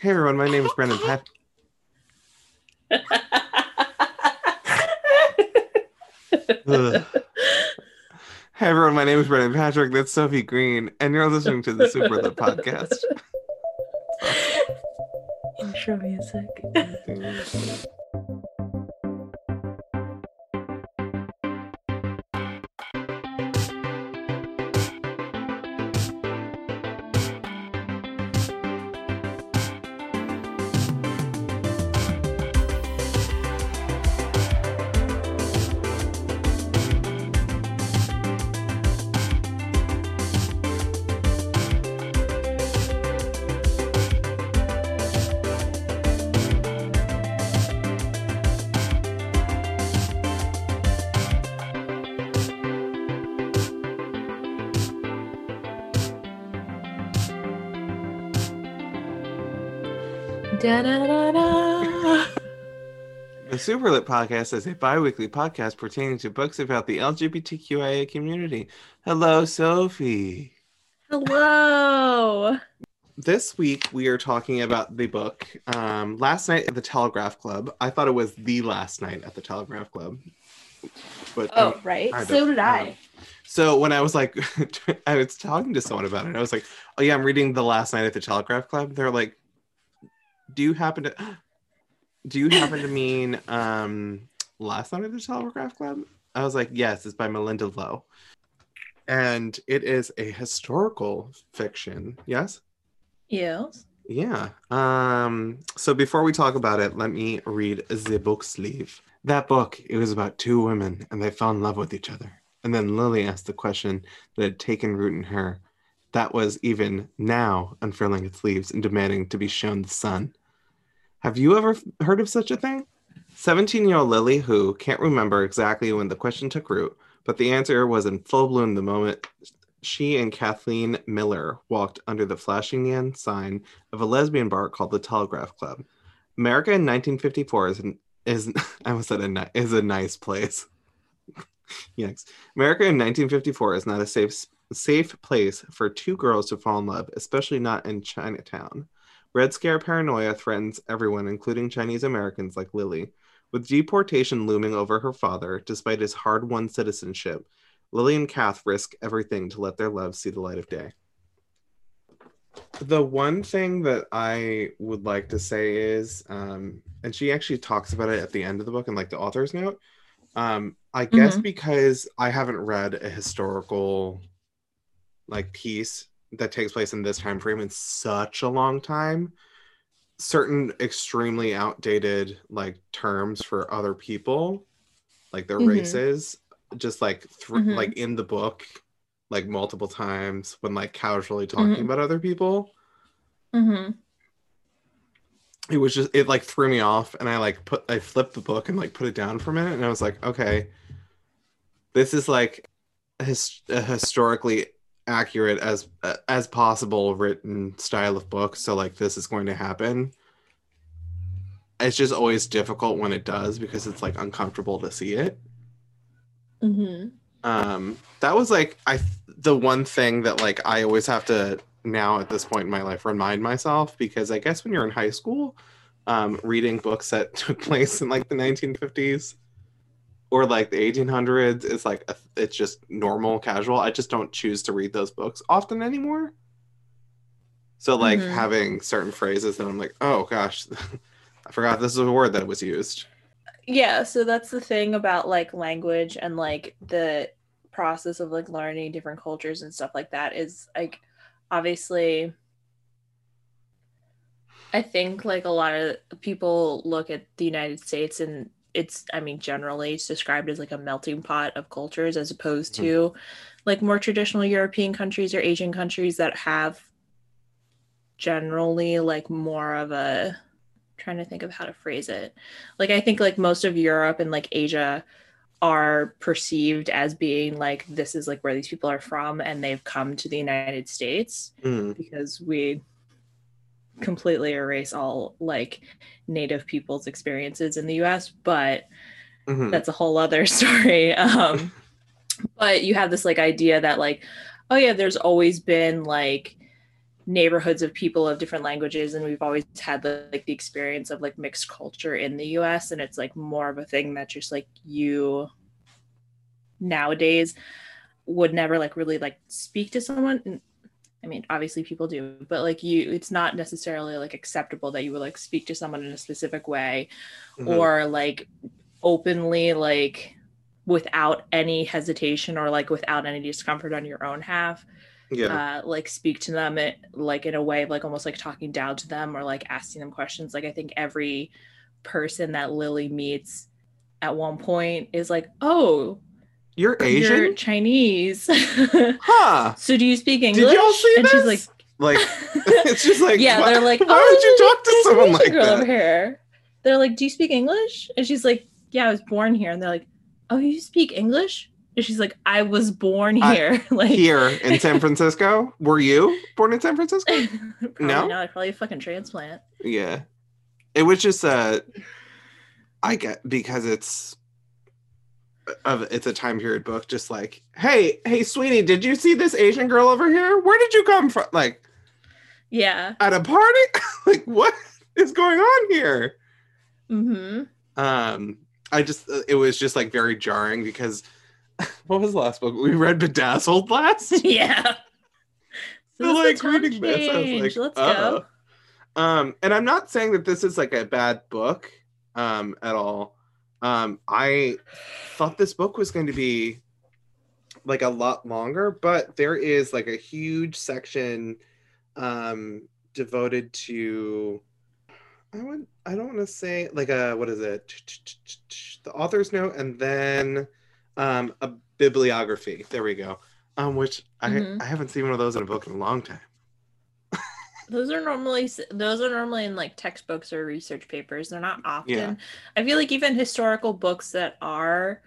Hey everyone, my name is Brendan Pat. Hey everyone, my name is Brendan Patrick. That's Sophie Green, and you're listening to the Super Lit Podcast. Intro music. The Super Lit Podcast is a bi-weekly podcast pertaining to books about the LGBTQIA community. Hello, Sophie. Hello. This week we are talking about the book um, Last Night at the Telegraph Club. I thought it was the last night at the Telegraph Club. But Oh, um, right. So did I. um, So when I was like, I was talking to someone about it, I was like, "Oh yeah, I'm reading the Last Night at the Telegraph Club." They're like, "Do you happen to, do you happen to mean um, Last Night at the Telegraph Club?" I was like, "Yes, it's by Malinda Lo, and it is a historical fiction." Yes. Yes. Yeah. Um, so before we talk about it, let me read the book sleeve. That book, it was about two women and they fell in love with each other. And then Lily asked the question that had taken root in her. That was even now unfurling its leaves and demanding to be shown the sun. Have you ever heard of such a thing? 17 year old Lily, who can't remember exactly when the question took root, but the answer was in full bloom the moment she and Kathleen Miller walked under the flashing neon sign of a lesbian bar called the Telegraph Club. America in 1954 is is I almost said a ni- is a nice place. Yikes! America in 1954 is not a safe safe place for two girls to fall in love, especially not in Chinatown. Red Scare paranoia threatens everyone, including Chinese Americans like Lily. With deportation looming over her father, despite his hard-won citizenship, Lily and Kath risk everything to let their love see the light of day. The one thing that I would like to say is, um, and she actually talks about it at the end of the book and like the author's note. Um, I guess because I haven't read a historical like piece that takes place in this time frame in such a long time, certain extremely outdated like terms for other people, like their Mhm. races, just like thr Mhm. like in the book, like multiple times when like casually talking Mhm. about other people. Mm-hmm. It was just it like threw me off, and I like put I flipped the book and like put it down for a minute, and I was like, okay, this is like his, a historically accurate as as possible written style of book. So like this is going to happen. It's just always difficult when it does because it's like uncomfortable to see it. Mm-hmm. um that was like i the one thing that like i always have to now at this point in my life remind myself because i guess when you're in high school um reading books that took place in like the 1950s or like the 1800s is like a, it's just normal casual. I just don't choose to read those books often anymore. So like Mhm. having certain phrases that i'm like oh gosh i forgot this is a word that was used. Yeah, so that's the thing about like language and like the process of like learning different cultures and stuff like that is like obviously I think like a lot of people look at the United States and it's I mean generally it's described as like a melting pot of cultures as opposed to like more traditional European countries or Asian countries that have generally like more of a trying to think of how to phrase it. Like I think like most of Europe and like Asia are perceived as being like this is like where these people are from and they've come to the United States Mm, because we completely erase all like native people's experiences in the US, but mhm. that's a whole other story. Um, but you have this like idea that like, oh yeah, there's always been like neighborhoods of people of different languages and we've always had like the experience of like mixed culture in the US and it's like more of a thing that just like you nowadays would never like really like speak to someone I mean, obviously people do, but like you, it's not necessarily like acceptable that you would like speak to someone in a specific way mm-hmm. or like openly, like without any hesitation or like without any discomfort on your own half. Yeah. Uh, like speak to them it, like in a way of like almost like talking down to them or like asking them questions. Like I think every person that Lily meets at one point is like, oh, you're Asian? You're Chinese. huh. So do you speak English? Did y'all see and this? she's like, like it's just like yeah, they're like, why oh, would you talk to someone like girl that? Over here. They're like, do you speak English? And she's like, yeah, I was born here. And they're like, oh, you speak English? And she's like, I was born here. like here in San Francisco. Were you born in San Francisco? no, no, probably a fucking transplant. Yeah, it was just uh, I get because it's of it's a time period book just like hey hey sweetie did you see this asian girl over here? Where did you come from? Like yeah. at a party? Like what is going on here? Mm-hmm. Um i just it was just like very jarring because what was the last book? We read bedazzled last? Yeah. So like reading this i was like let's uh go um and i'm not saying that this is like a bad book um at all um, I thought this book was going to be like a lot longer, but there is like a huge section um, devoted to. I would. I don't want to say like a what is it? The author's note, and then um, a bibliography. There we go. Um, which mm-hmm. I I haven't seen one of those in a book in a long time those are normally those are normally in like textbooks or research papers. They're not often. Yeah. i feel like even historical books that are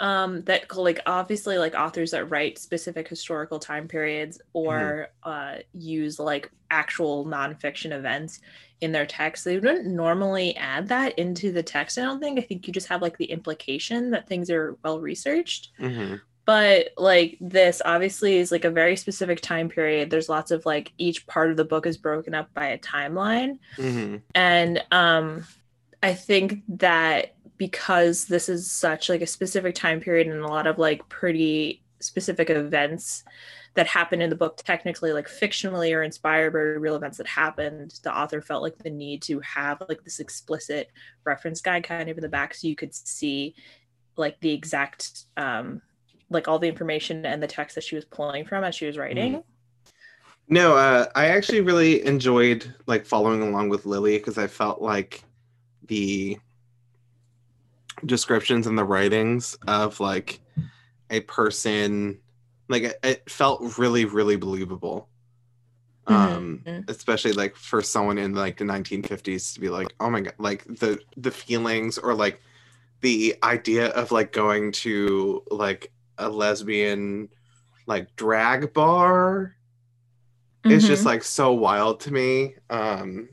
um that like obviously like authors that write specific historical time periods or mm-hmm. uh use like actual nonfiction events in their text they wouldn't normally add that into the text i don't think. I think you just have like the implication that things are well researched. Mm-hmm but like this obviously is like a very specific time period there's lots of like each part of the book is broken up by a timeline mm-hmm. and um i think that because this is such like a specific time period and a lot of like pretty specific events that happen in the book technically like fictionally or inspired by real events that happened the author felt like the need to have like this explicit reference guide kind of in the back so you could see like the exact um like all the information and the text that she was pulling from as she was writing. Mm. No, uh, I actually really enjoyed like following along with Lily because I felt like the descriptions and the writings of like a person like it, it felt really really believable um mm-hmm. especially like for someone in like the 1950s to be like oh my god like the the feelings or like the idea of like going to like a lesbian like drag bar mm-hmm. is just like so wild to me. Um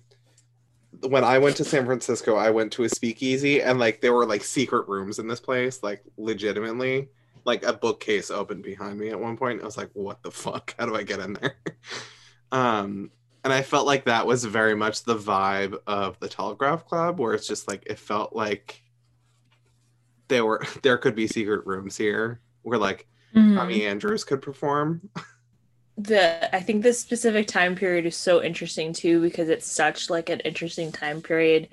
when I went to San Francisco, I went to a speakeasy and like there were like secret rooms in this place, like legitimately. Like a bookcase opened behind me at one point. I was like, what the fuck? How do I get in there? um and I felt like that was very much the vibe of the Telegraph Club, where it's just like it felt like there were there could be secret rooms here where like mm-hmm. Tommy Andrews could perform. the I think this specific time period is so interesting too because it's such like an interesting time period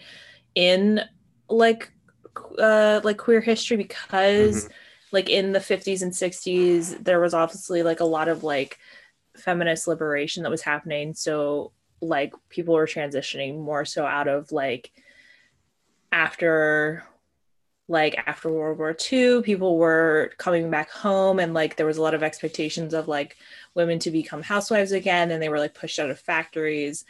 in like uh like queer history because mm-hmm. like in the 50s and 60s there was obviously like a lot of like feminist liberation that was happening so like people were transitioning more so out of like after like after World War II, people were coming back home and like there was a lot of expectations of like women to become housewives again and they were like pushed out of factories.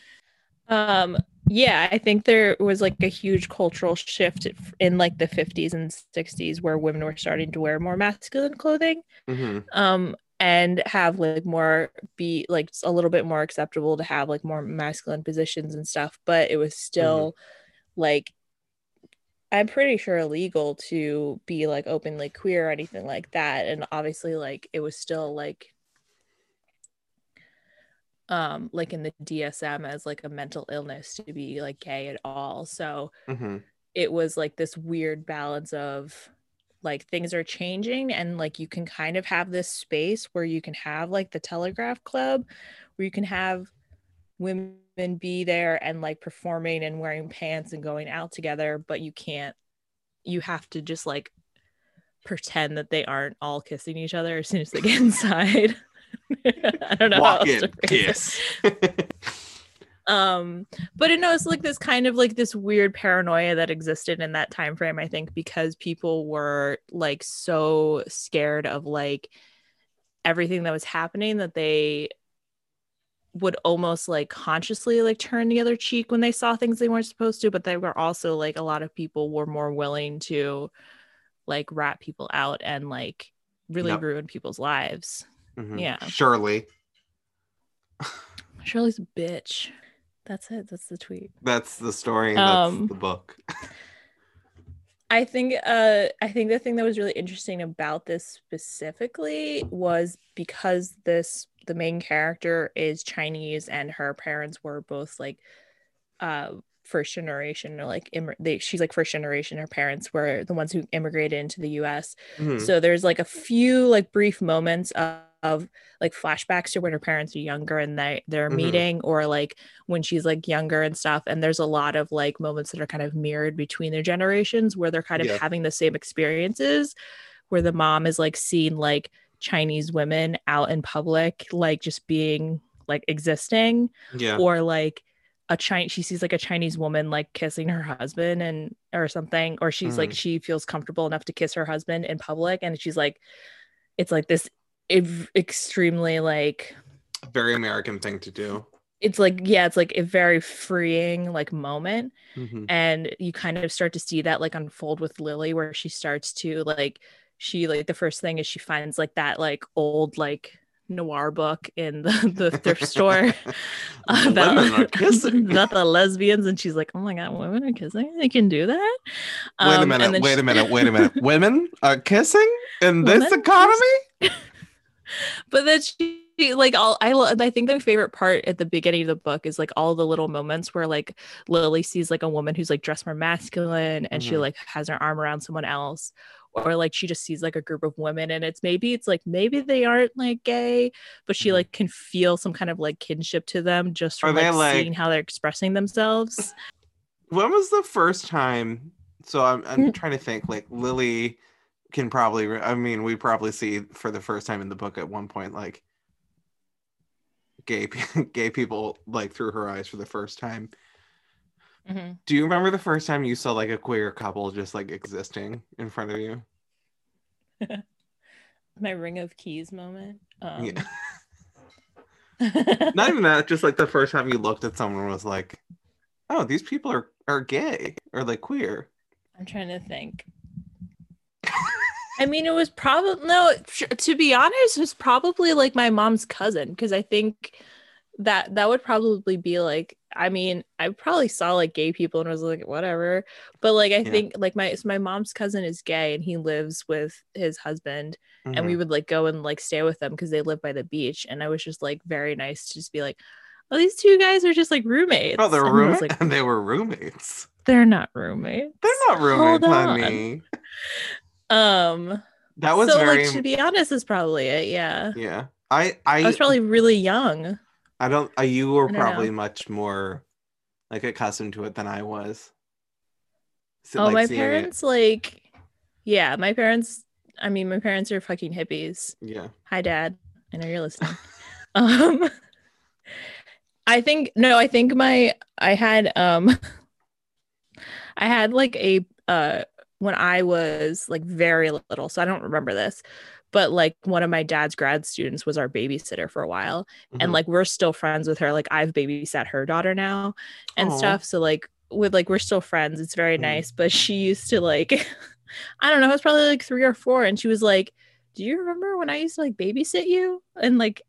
Um yeah, I think there was like a huge cultural shift in like the 50s and 60s where women were starting to wear more masculine clothing. Mm-hmm. Um and have like more be like a little bit more acceptable to have like more masculine positions and stuff, but it was still mm-hmm. like I'm pretty sure illegal to be like openly queer or anything like that. And obviously, like it was still like um like in the DSM as like a mental illness to be like gay at all. So hmm it was like this weird balance of like things are changing and like you can kind of have this space where you can have like the telegraph club where you can have women be there and like performing and wearing pants and going out together but you can't you have to just like pretend that they aren't all kissing each other as soon as they get inside i don't know Walk in, kiss. um but it knows like this kind of like this weird paranoia that existed in that time frame i think because people were like so scared of like everything that was happening that they would almost like consciously like turn the other cheek when they saw things they weren't supposed to but they were also like a lot of people were more willing to like rat people out and like really Yep. ruin people's lives Mhm. Yeah. shirley shirley's a bitch that's it that's the tweet That's the story. and That's Um, the book. I think uh I think the thing that was really interesting about this specifically was because this the main character is Chinese and her parents were both like uh first generation or like immig- they, she's like first generation her parents were the ones who immigrated into the US Mhm. so there's like a few like brief moments of, of like flashbacks to when her parents are younger and they they're Mhm. meeting or like when she's like younger and stuff and there's a lot of like moments that are kind of mirrored between their generations where they're kind of Yeah. having the same experiences where the mom is like seeing like Chinese women out in public like just being like existing yeah. or like a Chinese she sees like a Chinese woman like kissing her husband and or something or she's like Mhm. she feels comfortable enough to kiss her husband in public and she's like it's like this ev- extremely like Very American thing to do. it's like yeah it's like a very freeing like moment Mhm. and you kind of start to see that like unfold with Lily where she starts to like she like the first thing is she finds like that like old like noir book in the, the thrift store women are kissing. about the lesbians and she's like oh my god women are kissing they can do that wait a Um, minute. Wait she- a minute. Wait a minute. Women are kissing in this Women economy? but then she like all I lo- I think my favorite part at the beginning of the book is like all the little moments where like Lily sees like a woman who's like dressed more masculine and she Mhm. like has her arm around someone else or like she just sees like a group of women and it's maybe it's like maybe they aren't like gay but she Mhm. like can feel some kind of like kinship to them just from like, like- seeing how they're expressing themselves When was the first time? So I'm, I'm trying to think. Like Lily can probably. I mean, we probably see for the first time in the book at one point, like gay gay people like through her eyes for the first time. Mhm. Do you remember the first time you saw like a queer couple just like existing in front of you? my ring of keys moment um, Yeah. Not even that. Just like the first time you looked at someone was like, "Oh, these people are are gay or like queer." I'm trying to think. I mean, it was probably no. To be honest, it was probably like my mom's cousin because I think that that would probably be like. I mean, I probably saw like gay people and was like, whatever. But like, I Yeah. think like my so my mom's cousin is gay and he lives with his husband, and Mhm. we would like go and like stay with them because they live by the beach. And I was just like very nice to just be like, oh, these two guys are just like roommates. oh, they're And roommates. like, and they were roommates. they're not roommates. They're not roommates, on. honey. Um. That was so very. like to be honest is probably it yeah yeah, I I i was probably really young I don't. Uh, you were probably know. much more like accustomed to it than I was. So, oh like, my seeing it- parents like yeah my parents i mean my parents are fucking hippies Yeah. hi dad i know you're listening um i think no i think my i had um i had like a uh when i was like very little so i don't remember this but like one of my dad's grad students was our babysitter for a while and Mhm. like we're still friends with her like i've babysat her daughter now and Aw. stuff so like with like we're still friends it's very Mhm. nice but she used to like i don't know it was probably like three or four and she was like do you remember when i used to like babysit you and like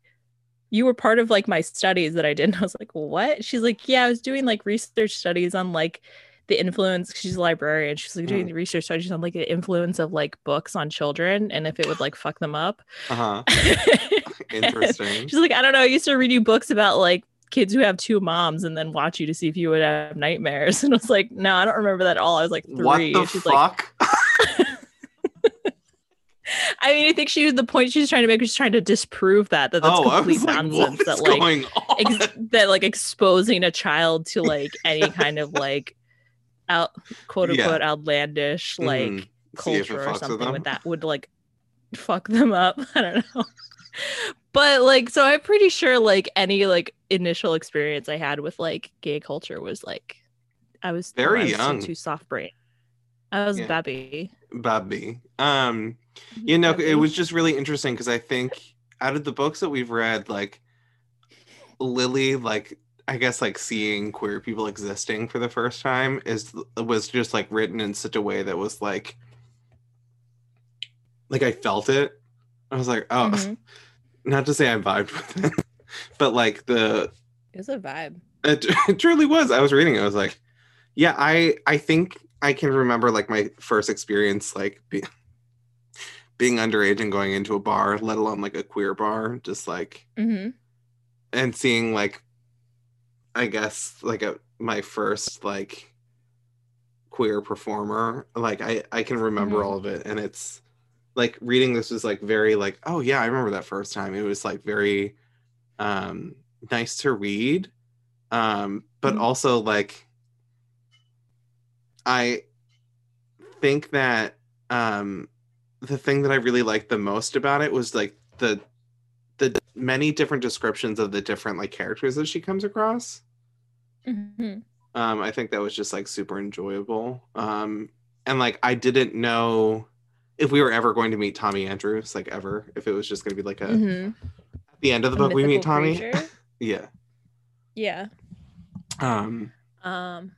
you were part of like my studies that i did and i was like what she's like yeah i was doing like research studies on like the influence she's a librarian she's like doing Mm. the research studies on like the influence of like books on children and if it would like fuck them up Uh-huh. Interesting. she's like i don't know i used to read you books about like kids who have two moms and then watch you to see if you would have nightmares and i was like no i don't remember that at all i was like three What the she's like fuck? i mean i think she the point she's trying to make was trying to disprove that that that's oh, complete like, nonsense that like ex- that like exposing a child to like any kind of like out quote Yeah. unquote outlandish like Mhm. See culture or fucks with something with that would like fuck them up i don't know but like so i'm pretty sure like any like initial experience i had with like gay culture was like i was Very I was young. too soft brain i was Yeah. Bobby. Babby. Um, you know, Baby. it was just really interesting because I think out of the books that we've read, like Lily, like I guess like seeing queer people existing for the first time is was just like written in such a way that was like like I felt it. I was like, oh, Mhm. not to say I vibed with it, but like the it was a vibe it, it truly was. I was reading it. I was like, yeah, I I think I can remember like my first experience like be, being underage and going into a bar, let alone like a queer bar, just like mm-hmm. and seeing like I guess like a my first like queer performer. Like I I can remember Mhm. all of it and it's like reading this was like very like oh yeah, I remember that first time. It was like very um nice to read. Um but Mhm. also like I think that um the thing that I really liked the most about it was like the many different descriptions of the different like characters that she comes across. Mm-hmm. Um, I think that was just like super enjoyable. Um, and like I didn't know if we were ever going to meet Tommy Andrews, like ever, if it was just going to be like a Mm-hmm. at the end of the book we meet Tommy. yeah. yeah Um, Um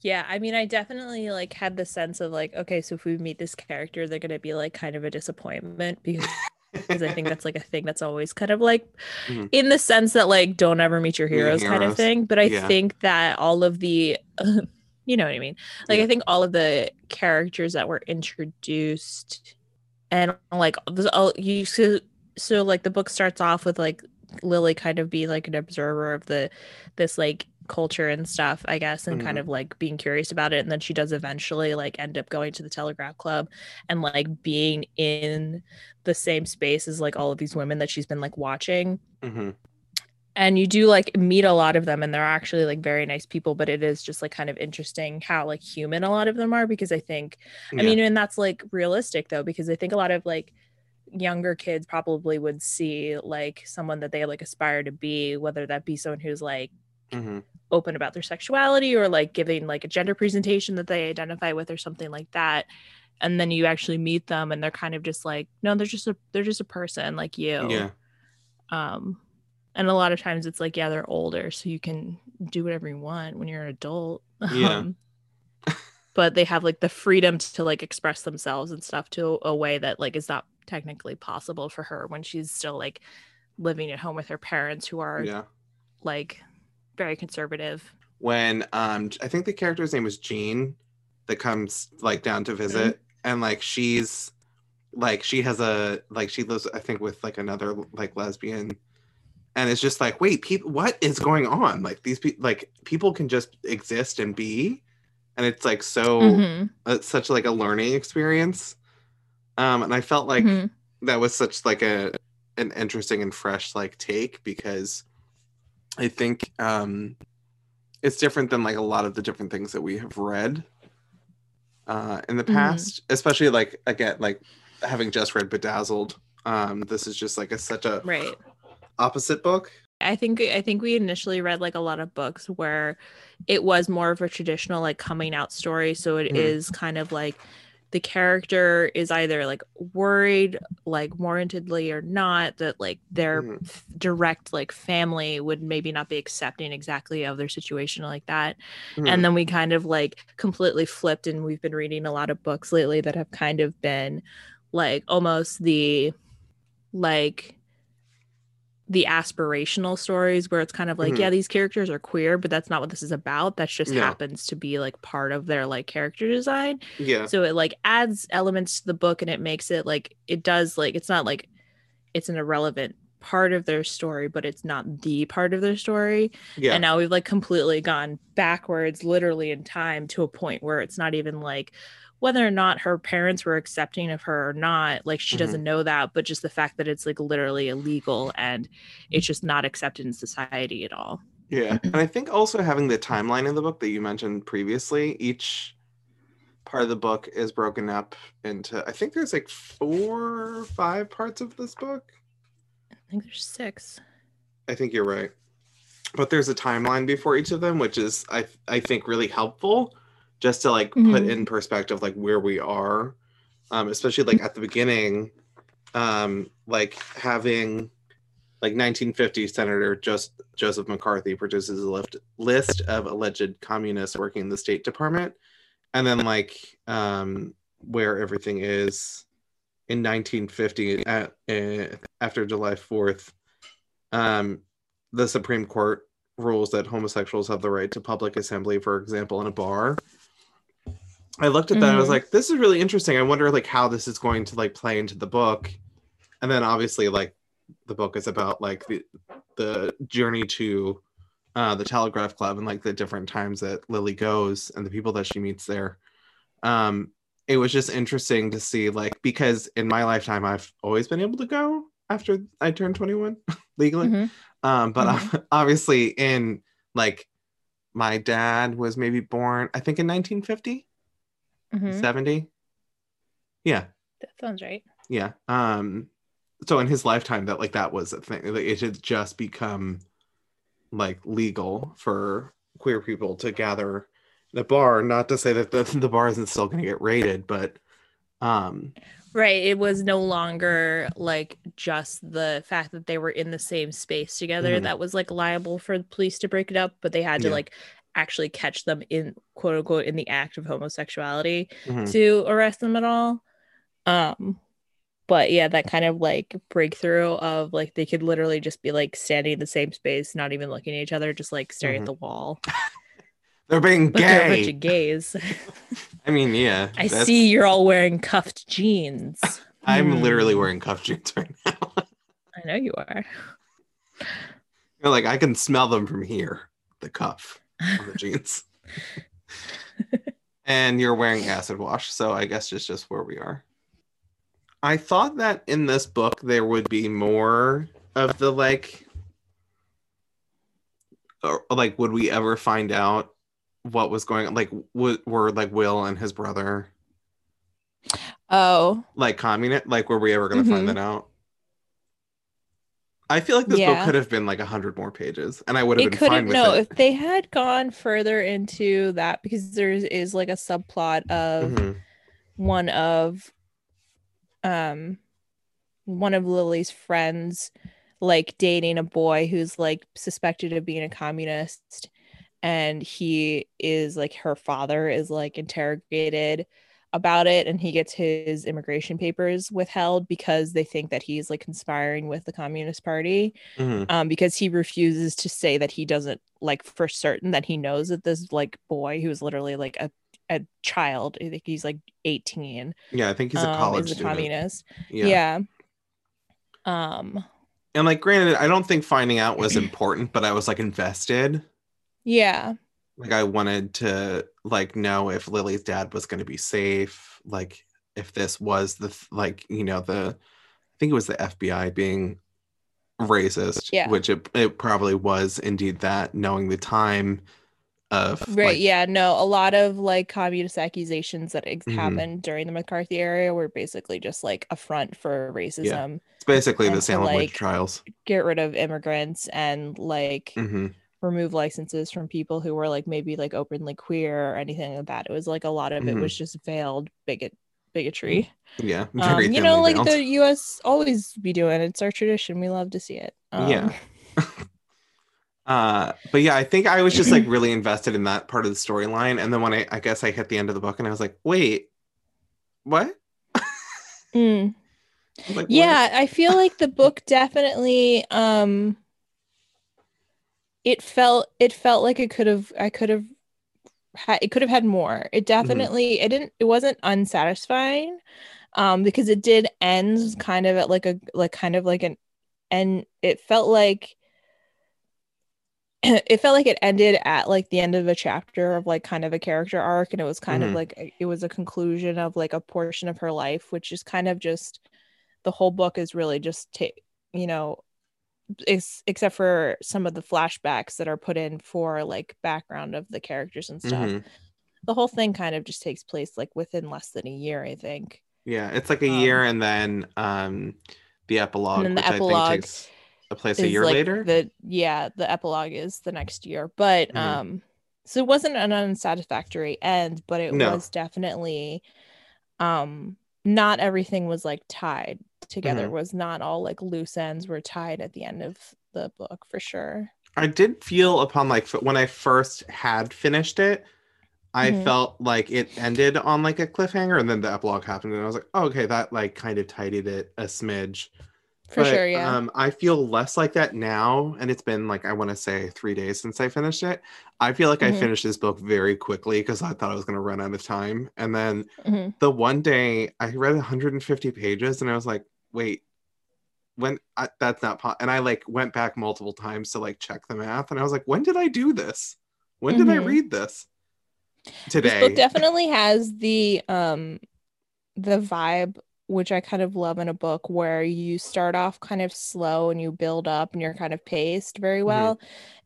yeah, I mean I definitely like had the sense of like okay, so if we meet this character, they're going to be like kind of a disappointment because because I think that's like a thing that's always kind of like Mhm. in the sense that like don't ever meet your your heroes kind of thing, but I Yeah. think that all of the you know what I mean? Like Yeah. I think all of the characters that were introduced and like all you so, so like the book starts off with like Lily kind of being like an observer of the this like culture and stuff, I guess, and kind Mhm. of like being curious about it. And then she does eventually like end up going to the Telegraph Club and like being in the same space as like all of these women that she's been like watching. mhm. And you do like meet a lot of them, and they're actually like very nice people, but it is just like kind of interesting how like human a lot of them are because I think I mean, and that's like realistic though, because I think a lot of like younger kids probably would see like someone that they like aspire to be, whether that be someone who's like Mhm. open about their sexuality or like giving like a gender presentation that they identify with or something like that. And then you actually meet them and they're kind of just like, no, they're just a they're just a person like you. yeah. Um and a lot of times it's like, yeah, they're older, so you can do whatever you want when you're an adult. Yeah. Um, but they have like the freedom to like express themselves and stuff to a way that like is not technically possible for her when she's still like living at home with her parents who are Yeah. like very conservative. When um I think the character's name was Jean that comes like down to visit. And like she's like she has a like she lives I think with like another like lesbian. And it's just like wait people what is going on? Like these people like people can just exist and be. And it's like so Mhm, it's such like a learning experience. Um and i felt like mhm. that was such like a an interesting and fresh like take because i think um it's different than like a lot of the different things that we have read uh in the Mhm. past especially like again like having just read bedazzled um this is just like a such a right. opposite book I think I think we initially read like a lot of books where it was more of a traditional like coming out story. So it is Mhm. kind of like the character is either like worried like warrantedly or not that like their f- direct like family would maybe not be accepting exactly of their situation like that Mhm. and then we kind of like completely flipped and we've been reading a lot of books lately that have kind of been like almost the like the aspirational stories where it's kind of like Mhm. yeah these characters are queer but that's not what this is about that just Yeah. happens to be like part of their like character design Yeah. so it like adds elements to the book and it makes it like it does like it's not like it's an irrelevant part of their story but it's not the part of their story Yeah. and now we've like completely gone backwards literally in time to a point where it's not even like whether or not her parents were accepting of her or not like she Mhm. doesn't know that but just the fact that it's like literally illegal and it's just not accepted in society at all Yeah. And I think also having the timeline in the book that you mentioned previously, each part of the book is broken up into, I think there's like four or five parts of this book. i think there's six I think you're right. But there's a timeline before each of them, which is I I think really helpful just to like put Mhm. in perspective like where we are. Um, especially like at the beginning, um, like having like 1950 Senator just Joseph McCarthy produces a list list of alleged communists working in the State Department, and then like um, where everything is in 1950 at, uh, after July 4th, um, the Supreme Court rules that homosexuals have the right to public assembly, for example, in a bar. I looked at that. and I was Mhm. like, this is really interesting. I wonder like how this is going to like play into the book. And then obviously like the book is about like the the journey to uh the Telegraph Club and like the different times that Lily goes and the people that she meets there. Um it was just interesting to see like because in my lifetime I've always been able to go after I turned 21 legally. Mhm. Um, but obviously, in like my dad was maybe born, I think in 1950, Mhm. 70. Yeah, that sounds right yeah. Um, so in his lifetime, that like that was a thing. Like, it had just become like legal for queer people to gather the bar. Not to say that the, the bar isn't still going to get raided, but um, Right. It was no longer like just the fact that they were in the same space together Mhm. that was like liable for the police to break it up, but they had to Yeah. like actually catch them in quote unquote in the act of homosexuality mhm. to arrest them at all. Um but yeah, that kind of like breakthrough of like they could literally just be like standing in the same space, not even looking at each other, just like staring Mhm. at the wall. they're being But they're a bunch gay. of gays. I mean, yeah. I that's- see you're all wearing cuffed jeans. I'm literally Hmm. wearing cuff jeans right now. I know you are. You're like I can smell them from here. The cuff on the jeans. and you're wearing acid wash, so I guess it's just where we are. I thought that in this book there would be more of the like or like would we ever find out what was going on like w- were like Will and his brother Oh, like communist like were we ever going to Mhm. find that out i feel like this book could have been like a 100 more pages and i would have it been fine with No, it if they had gone further into that, because there is like a subplot of Mhm. one of, um, one of Lily's friends, like dating a boy who's like suspected of being a communist, and he is like her father is like interrogated about it and he gets his immigration papers withheld because they think that he's like conspiring with the communist party Mhm. um, because he refuses to say that he doesn't like for certain that he knows that this like boy who's literally like a, a child i think he's like 18 yeah i think he's a um, college is a student communist yeah. yeah. um and like granted i don't think finding out was important but i was like invested yeah like i wanted to like know if lily's dad was going to be safe like if this was the like you know the i think it was the fbi being racist Yeah. which it, it probably was indeed that knowing the time of right like, yeah no a lot of like communist accusations that ex- Mhm. happened during the mccarthy era were basically just like a front for racism it's basically the to, salem witch like, trials get rid of immigrants and like hmm remove licenses from people who were like maybe like openly queer or anything like that. It was like a lot of it Mhm. was just veiled bigot bigotry. yeah Um, you know, like veiled. the US always be doing. It's our tradition. We love to see it. Um, Yeah. Uh, but yeah, I think I was just like really invested in that part of the storyline. And then when I, I guess I hit the end of the book and I was like, wait, what? mm, I like, what? yeah i feel like the book definitely um it felt it felt like it could have i could have had it could have had more it definitely it didn't it wasn't unsatisfying um because it did end kind of at like a like kind of like an and it felt like it felt like it ended at like the end of a chapter of like kind of a character arc and it was kind Mhm. of like it was a conclusion of like a portion of her life which is kind of just the whole book is really just ta- you know ex- except for some of the flashbacks that are put in for like background of the characters and stuff Mhm. the whole thing kind of just takes place like within less than a year i think Yeah, it's like a Um, year and then um the epilogue, then the which I epilogue think takes a place a year like, later. the yeah the epilogue is the next year but Mhm. um so it wasn't an unsatisfactory end but it No. was definitely um not everything was like tied together Mhm. was not all like loose ends were tied at the end of the book for sure I did feel upon like f- when I first had finished it, I Mhm. felt like it ended on like a cliffhanger, and then the epilogue happened, and I was like, oh, okay, that like kind of tidied it a smidge. for But, sure yeah Um, I feel less like that now, and it's been like I want to say three days since I finished it. I feel like I Mhm. finished this book very quickly because I thought I was going to run out of time, and then Mhm. the one day I read 150 pages, and I was like, wait, when I, that's not po-. and I like went back multiple times to like check the math, and I was like, when did I do this? When did I Mhm. read this? this Today. book definitely has the um the vibe which i kind of love in a book where you start off kind of slow and you build up and you're kind of paced very Mhm. well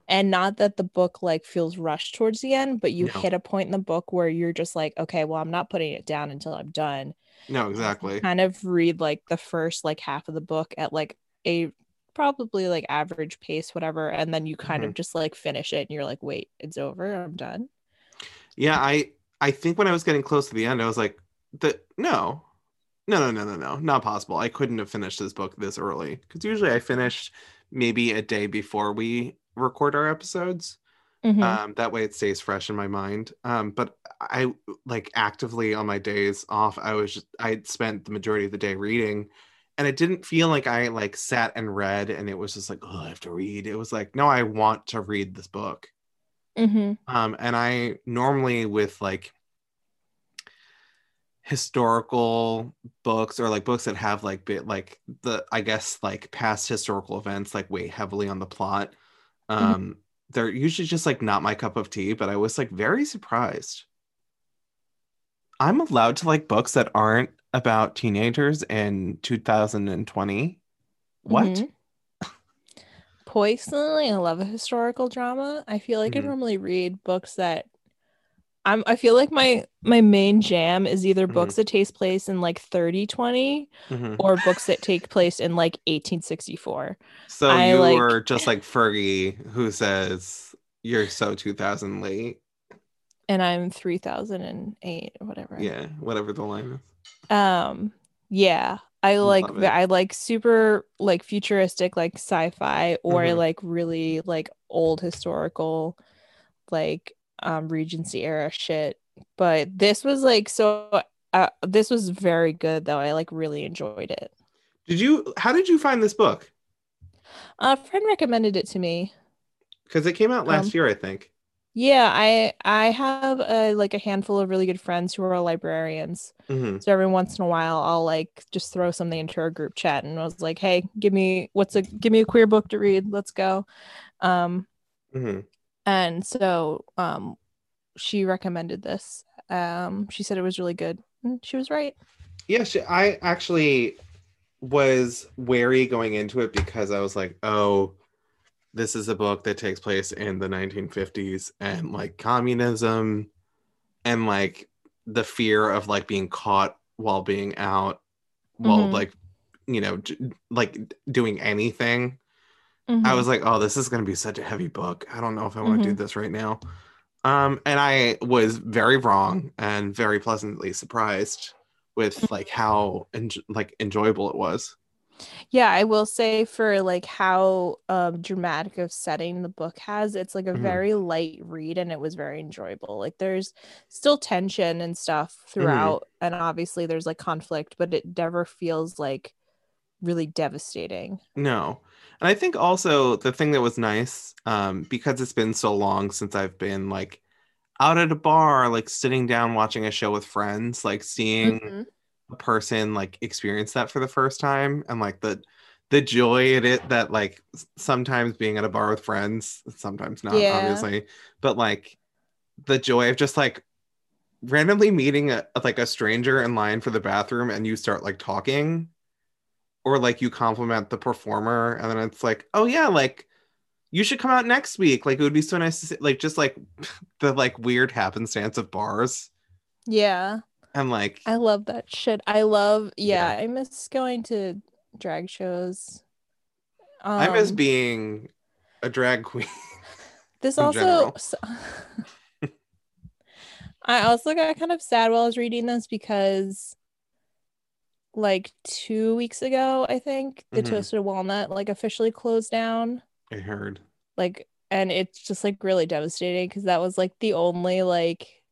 and not that the book like feels rushed towards the end but you No. hit a point in the book where you're just like okay well i'm not putting it down until i'm done no, exactly. kind of read like the first like half of the book at like a probably like average pace whatever and then you kind Mhm. of just like finish it and you're like wait it's over i'm done Yeah, I I think when I was getting close to the end, I was like, the no, no, no, no, no, no, not possible. I couldn't have finished this book this early because usually I finish maybe a day before we record our episodes. Mhm. Um, that way it stays fresh in my mind. Um, but I like actively on my days off, I was just I spent the majority of the day reading. And it didn't feel like I like sat and read and it was just like, oh, I have to read. It was like, no, I want to read this book. Mhm. Um, and I normally with like historical books or like books that have like bit like the I guess like past historical events like weigh heavily on the plot. Um, they're usually just like not my cup of tea, but I was like very surprised. I'm allowed to like books that aren't about teenagers in 2020. What? Mhm. Personally, I love a historical drama. I feel like Mhm. I normally read books that I'm I feel like my my main jam is either Mhm. books that take place in like 3020 Mhm. or books that take place in like 1864. So I, you like- just like Fergie who says you're so 2000 late. And I'm 3008 or whatever. Yeah, whatever the line is. Um yeah, I like Love the- it. I like super like futuristic like sci-fi or Mhm. like really like old historical like um Regency era shit. But this was like so uh, this was very good though. I like really enjoyed it. Did you how did you find this book? A friend recommended it to me. Because it came out last Um, year, I think. Yeah, I I have a, like a handful of really good friends who are librarians. Mhm. So every once in a while, I'll like just throw something into our group chat, and I was like, "Hey, give me what's a give me a queer book to read. Let's go." Um, Mhm. And so um, she recommended this. Um, she said it was really good. And she was right. Yeah, she, I actually was wary going into it because I was like, oh, this is a book that takes place in the 1950s and like communism and like the fear of like being caught while being out while Mhm. like you know j- like doing anything I Mhm. was like, oh, this is going to be such a heavy book. I don't know if I want to do Mhm. this right now. Um, and I was very wrong and very pleasantly surprised with like how en- like enjoyable it was. Yeah, I will say for like how um dramatic of setting the book has, it's like a Mhm. very light read and it was very enjoyable. Like there's still tension and stuff Mm-hmm. throughout and obviously there's like conflict, but it never feels like really devastating. No. And I think also the thing that was nice, um, because it's been so long since I've been like out at a bar, like sitting down watching a show with friends, like seeing Mhm. a person like experience that for the first time and like the the joy in it that like sometimes being at a bar with friends, sometimes not, Yeah. obviously, but like the joy of just like randomly meeting a like a stranger in line for the bathroom and you start like talking or like you compliment the performer and then it's like oh yeah like you should come out next week like it would be so nice to see like just like the like weird happenstance of bars Yeah. and like I love that shit. I love yeah, Yeah. I miss going to drag shows. Um, i miss being a drag queen this also general. s- I also got kind of sad while I was reading this because like two weeks ago, I think the Mhm. Toasted Walnut like officially closed down. i heard Like and it's just like really devastating because that was like the only like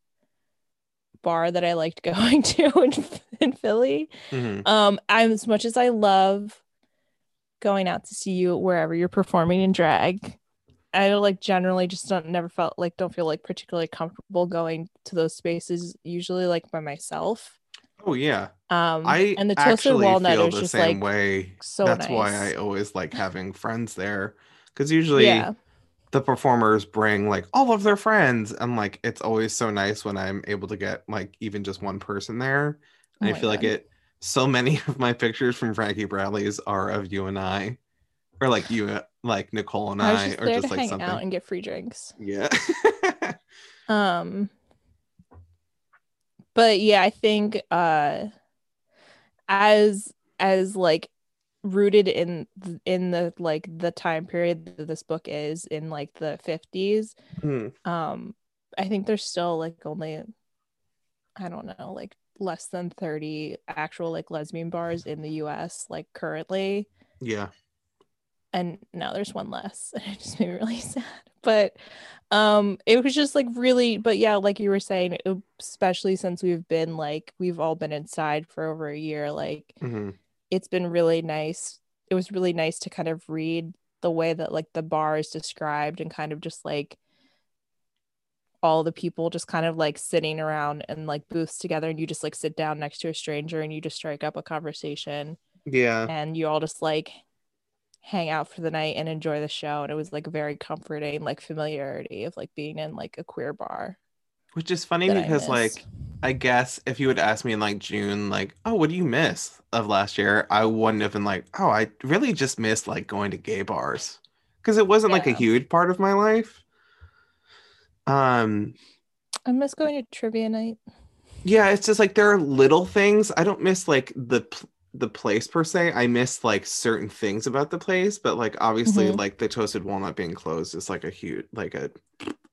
bar that I liked going to in, in Philly. Mhm. Um, I'm as much as I love going out to see you wherever you're performing in drag. I like generally just don't never felt like don't feel like particularly comfortable going to those spaces usually like by myself. Oh yeah Um i and the toasted walnut feel is the just same like way so that's nice. why i always like having friends there because usually yeah. the performers bring like all of their friends and like it's always so nice when i'm able to get like even just one person there Oh i feel like it so many of my pictures from frankie bradley's are of you and i or like you like nicole and I i, just or just to like hang something out and get free drinks. yeah Um but yeah, I think uh as as like rooted in in the like the time period that this book is in like the 50s Hmm. um i think there's still like only i don't know like less than 30 actual like lesbian bars in the us like currently. Yeah. And now there's one less and it just made me really sad but um it was just like really but yeah like you were saying especially since we've been like we've all been inside for over a year like hmm it's been really nice it was really nice to kind of read the way that like the bar is described and kind of just like all the people just kind of like sitting around and like booths together and you just like sit down next to a stranger and you just strike up a conversation yeah. and you all just like hang out for the night and enjoy the show and it was like very comforting like familiarity of like being in like a queer bar which is funny that I because like I guess if you would ask me in like June, like, oh, what do you miss of last year? I wouldn't have been like, oh, I really just miss like going to gay bars because it wasn't like a huge part of my life. Um, i miss going to trivia night yeah, it's just like there are little things. I don't miss like the the place per se. I miss like certain things about the place, but like obviously Mhm. like the toasted walnut being closed is like a huge like a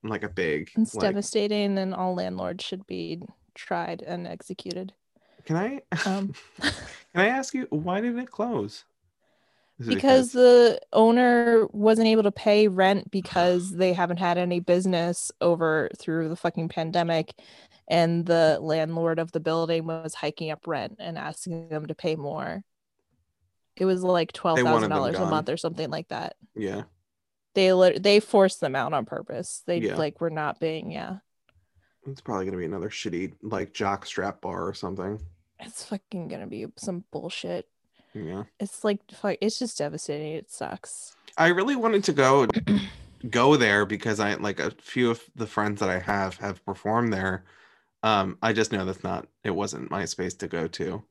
like a big it's like, devastating and all landlords should be tried and executed can I um can I ask you why did it close? Because the owner wasn't able to pay rent because they haven't had any business over through the fucking pandemic and the landlord of the building was hiking up rent and asking them to pay more it was like $12,000 a month or something like that yeah. they they forced them out on purpose they Yeah. like were not being yeah It's probably gonna be another shitty like jock strap bar or something. it's fucking gonna be some bullshit Yeah. it's like it's just devastating it sucks I really wanted to go go there because I like a few of the friends that I have have performed there. Um, I just know that's not it wasn't my space to go to.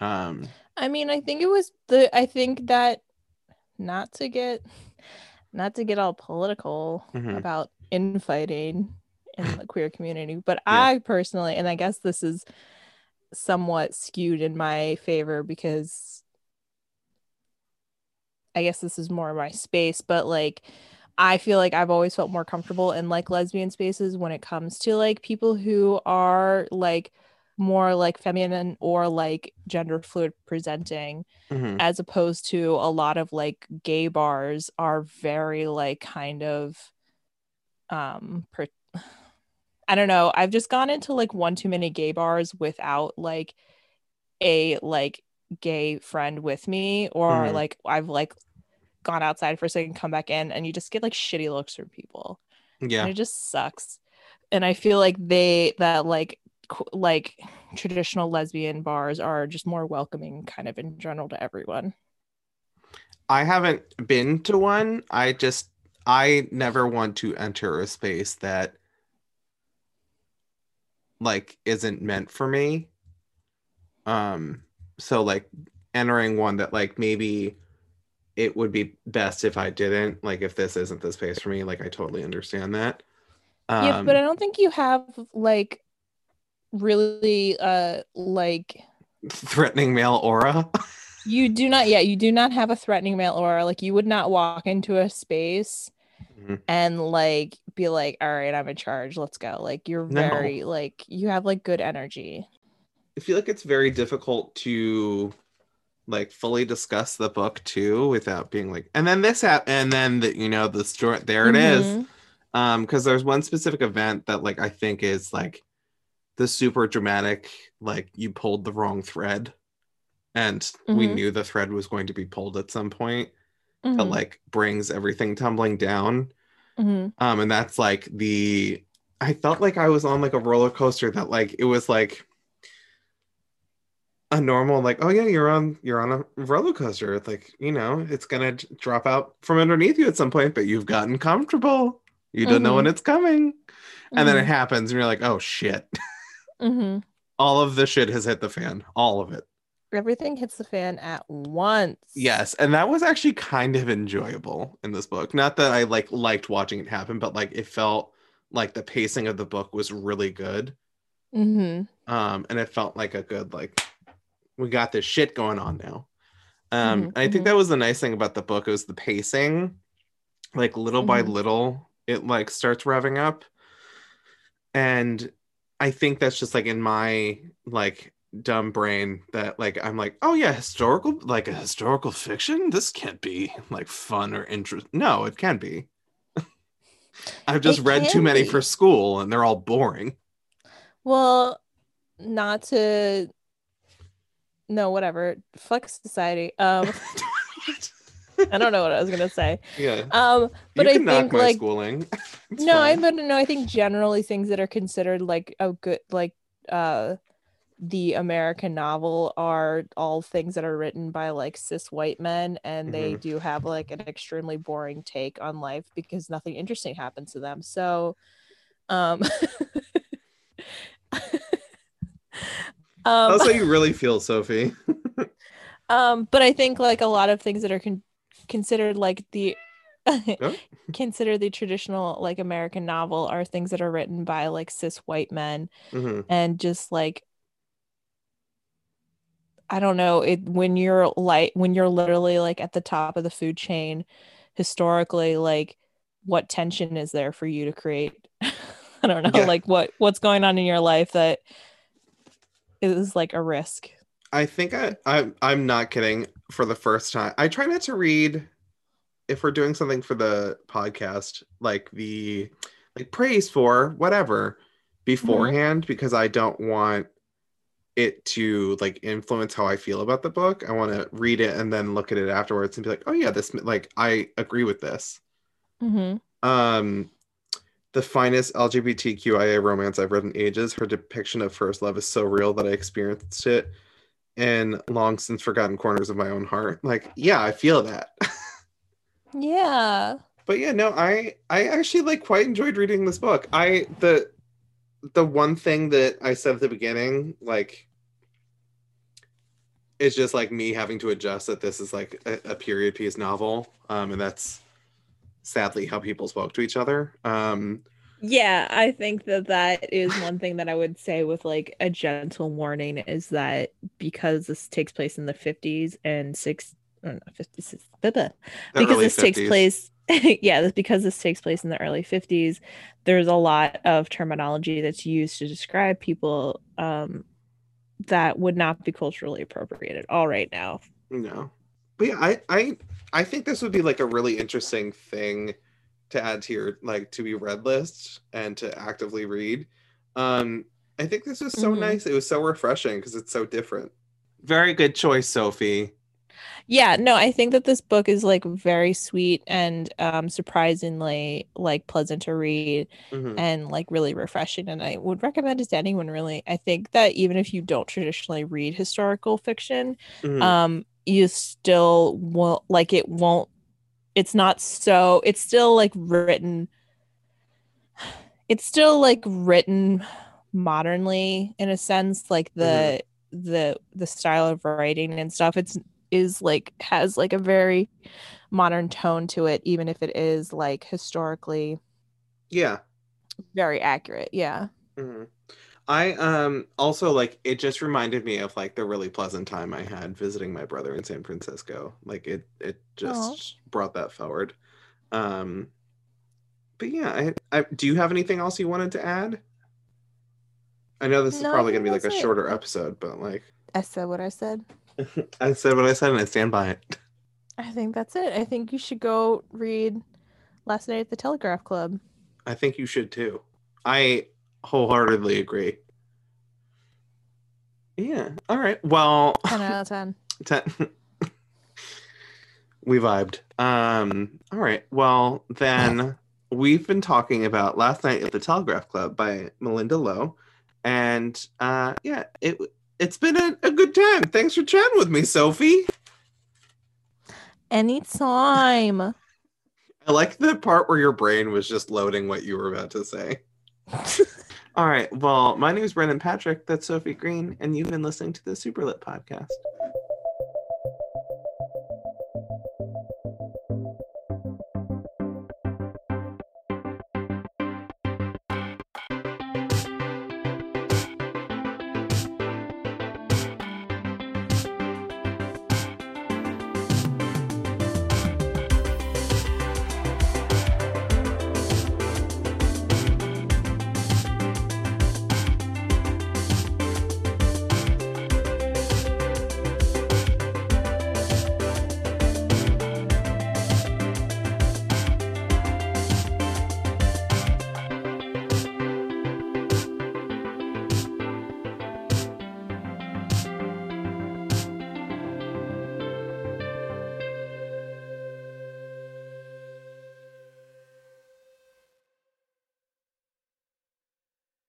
Um, I mean, I think it was the I think that not to get not to get all political Mhm. about infighting in the queer community, but Yeah. I personally and I guess this is somewhat skewed in my favor because I guess this is more my space, but like I feel like I've always felt more comfortable in like lesbian spaces when it comes to like people who are like more like feminine or like gender fluid presenting mhm. as opposed to a lot of like gay bars are very like kind of um per- I don't know. I've just gone into like one too many gay bars without like a like gay friend with me or Mhm. like I've like gone outside for a second come back in and you just get like shitty looks from people Yeah. and it just sucks and i feel like they that like qu- like traditional lesbian bars are just more welcoming kind of in general to everyone I haven't been to one. I just I never want to enter a space that like isn't meant for me. Um so like entering one that like maybe it would be best if I didn't, like if this isn't the space for me, like I totally understand that. Um yeah but i don't think you have like really uh like threatening male aura. you do not yeah you do not have a threatening male aura like you would not walk into a space Mhm. and like be like all right i'm in charge let's go like you're No. very like you have like good energy I feel like it's very difficult to like fully discuss the book too without being like and then this happened and then the, you know the story there it is Mhm. um because there's one specific event that like i think is like the super dramatic like you pulled the wrong thread and we Mhm. knew the thread was going to be pulled at some point that Mhm. like brings everything tumbling down. Mhm. um and that's like the i felt like i was on like a roller coaster that like it was like a normal like oh yeah you're on you're on a roller coaster It's like you know it's gonna drop out from underneath you at some point but you've gotten comfortable. You don't know when it's coming. And then it happens and you're like oh shit. Mhm. all of the shit has hit the fan. All of it everything hits the fan at once. Yes and that was actually kind of enjoyable in this book. Not that i like liked watching it happen but like it felt like the pacing of the book was really good. Hmm um and it felt like a good like we got this shit going on now. Um Mhm, and i think mhm. that was the nice thing about the book it was the pacing like little by Mhm. little it like starts revving up. And i think that's just like in my like dumb brain that like i'm like oh yeah historical like a historical fiction? This can't be like fun or interest no it can be. I've just It read too many be. for school and they're all boring. Well not to no whatever. Fuck society. Um i don't know what i was gonna say. Yeah. Um but i knock think my like schooling. No i but no i think generally things that are considered like a good like uh the american novel are all things that are written by like cis white men and they Mhm. do have like an extremely boring take on life because nothing interesting happens to them so um um That's how you really feel, Sophie. um but i think like a lot of things that are con- considered like the consider the traditional like american novel are things that are written by like cis white men Mhm. and just like i don't know it when you're like when you're literally like at the top of the food chain historically like what tension is there for you to create i don't know Yeah. like what what's going on in your life that is like a risk I think I, I I'm not kidding. For the first time, I try not to read if we're doing something for the podcast, like the like praise for whatever mm-hmm. beforehand, because I don't want it to like influence how I feel about the book. I want to read it and then look at it afterwards and be like, oh yeah, this like I agree with this. mm-hmm. Um, the finest LGBTQIA romance I've read in ages. Her depiction of first love is so real that I experienced it in long since forgotten corners of my own heart. Like, yeah, I feel that. yeah but yeah, no, I I actually like quite enjoyed reading this book. I the the one thing that I said at the beginning, like it's just like me having to adjust that this is like a, a period piece novel. Um, and that's sadly how people spoke to each other. Um, Yeah, I think that that is one thing that I would say with like a gentle warning is that because this takes place in the 50s and six, I don't know, 50s, blah, blah. because this takes place, yeah, because this takes place in the early 50s, there's a lot of terminology that's used to describe people um, that would not be culturally appropriate at all right now. No. But yeah, I I I think this would be like a really interesting thing to add to your like to be read list and to actively read. Um I think this was so Mhm. nice. It was so refreshing because it's so different. Very good choice, Sophie. Yeah, no, I think that this book is like very sweet and um surprisingly like pleasant to read Mhm. and like really refreshing and I would recommend it to anyone really. I think that even if you don't traditionally read historical fiction, Mhm. um you still won't like it won't it's not so it's still like written it's still like written modernly in a sense like the the the style of writing and stuff it's is like has like a very modern tone to it even if it is like historically yeah. very accurate yeah hmm I um also like it just reminded me of like the really pleasant time I had visiting my brother in San Francisco. Like it it just brought that forward. Um but yeah, I, I do you have anything else you wanted to add? I know this is No, probably gonna be like a it. shorter episode, but like i said what i said I said what I said and I stand by it. i think that's it i think you should go read last night at the telegraph club I think you should too. I wholeheartedly agree. Yeah. All right. Well, 10 out of 10 Ten. we vibed. Um, all right. Well, then we've been talking about last night at the Telegraph Club by Malinda Lo, and uh, yeah, it it's been a, a good time. Thanks for chatting with me, Sophie. anytime I like the part where your brain was just loading what you were about to say. All right. Well, my name is Brendan Patrick. That's Sophie Green, and you've been listening to the Superlit podcast.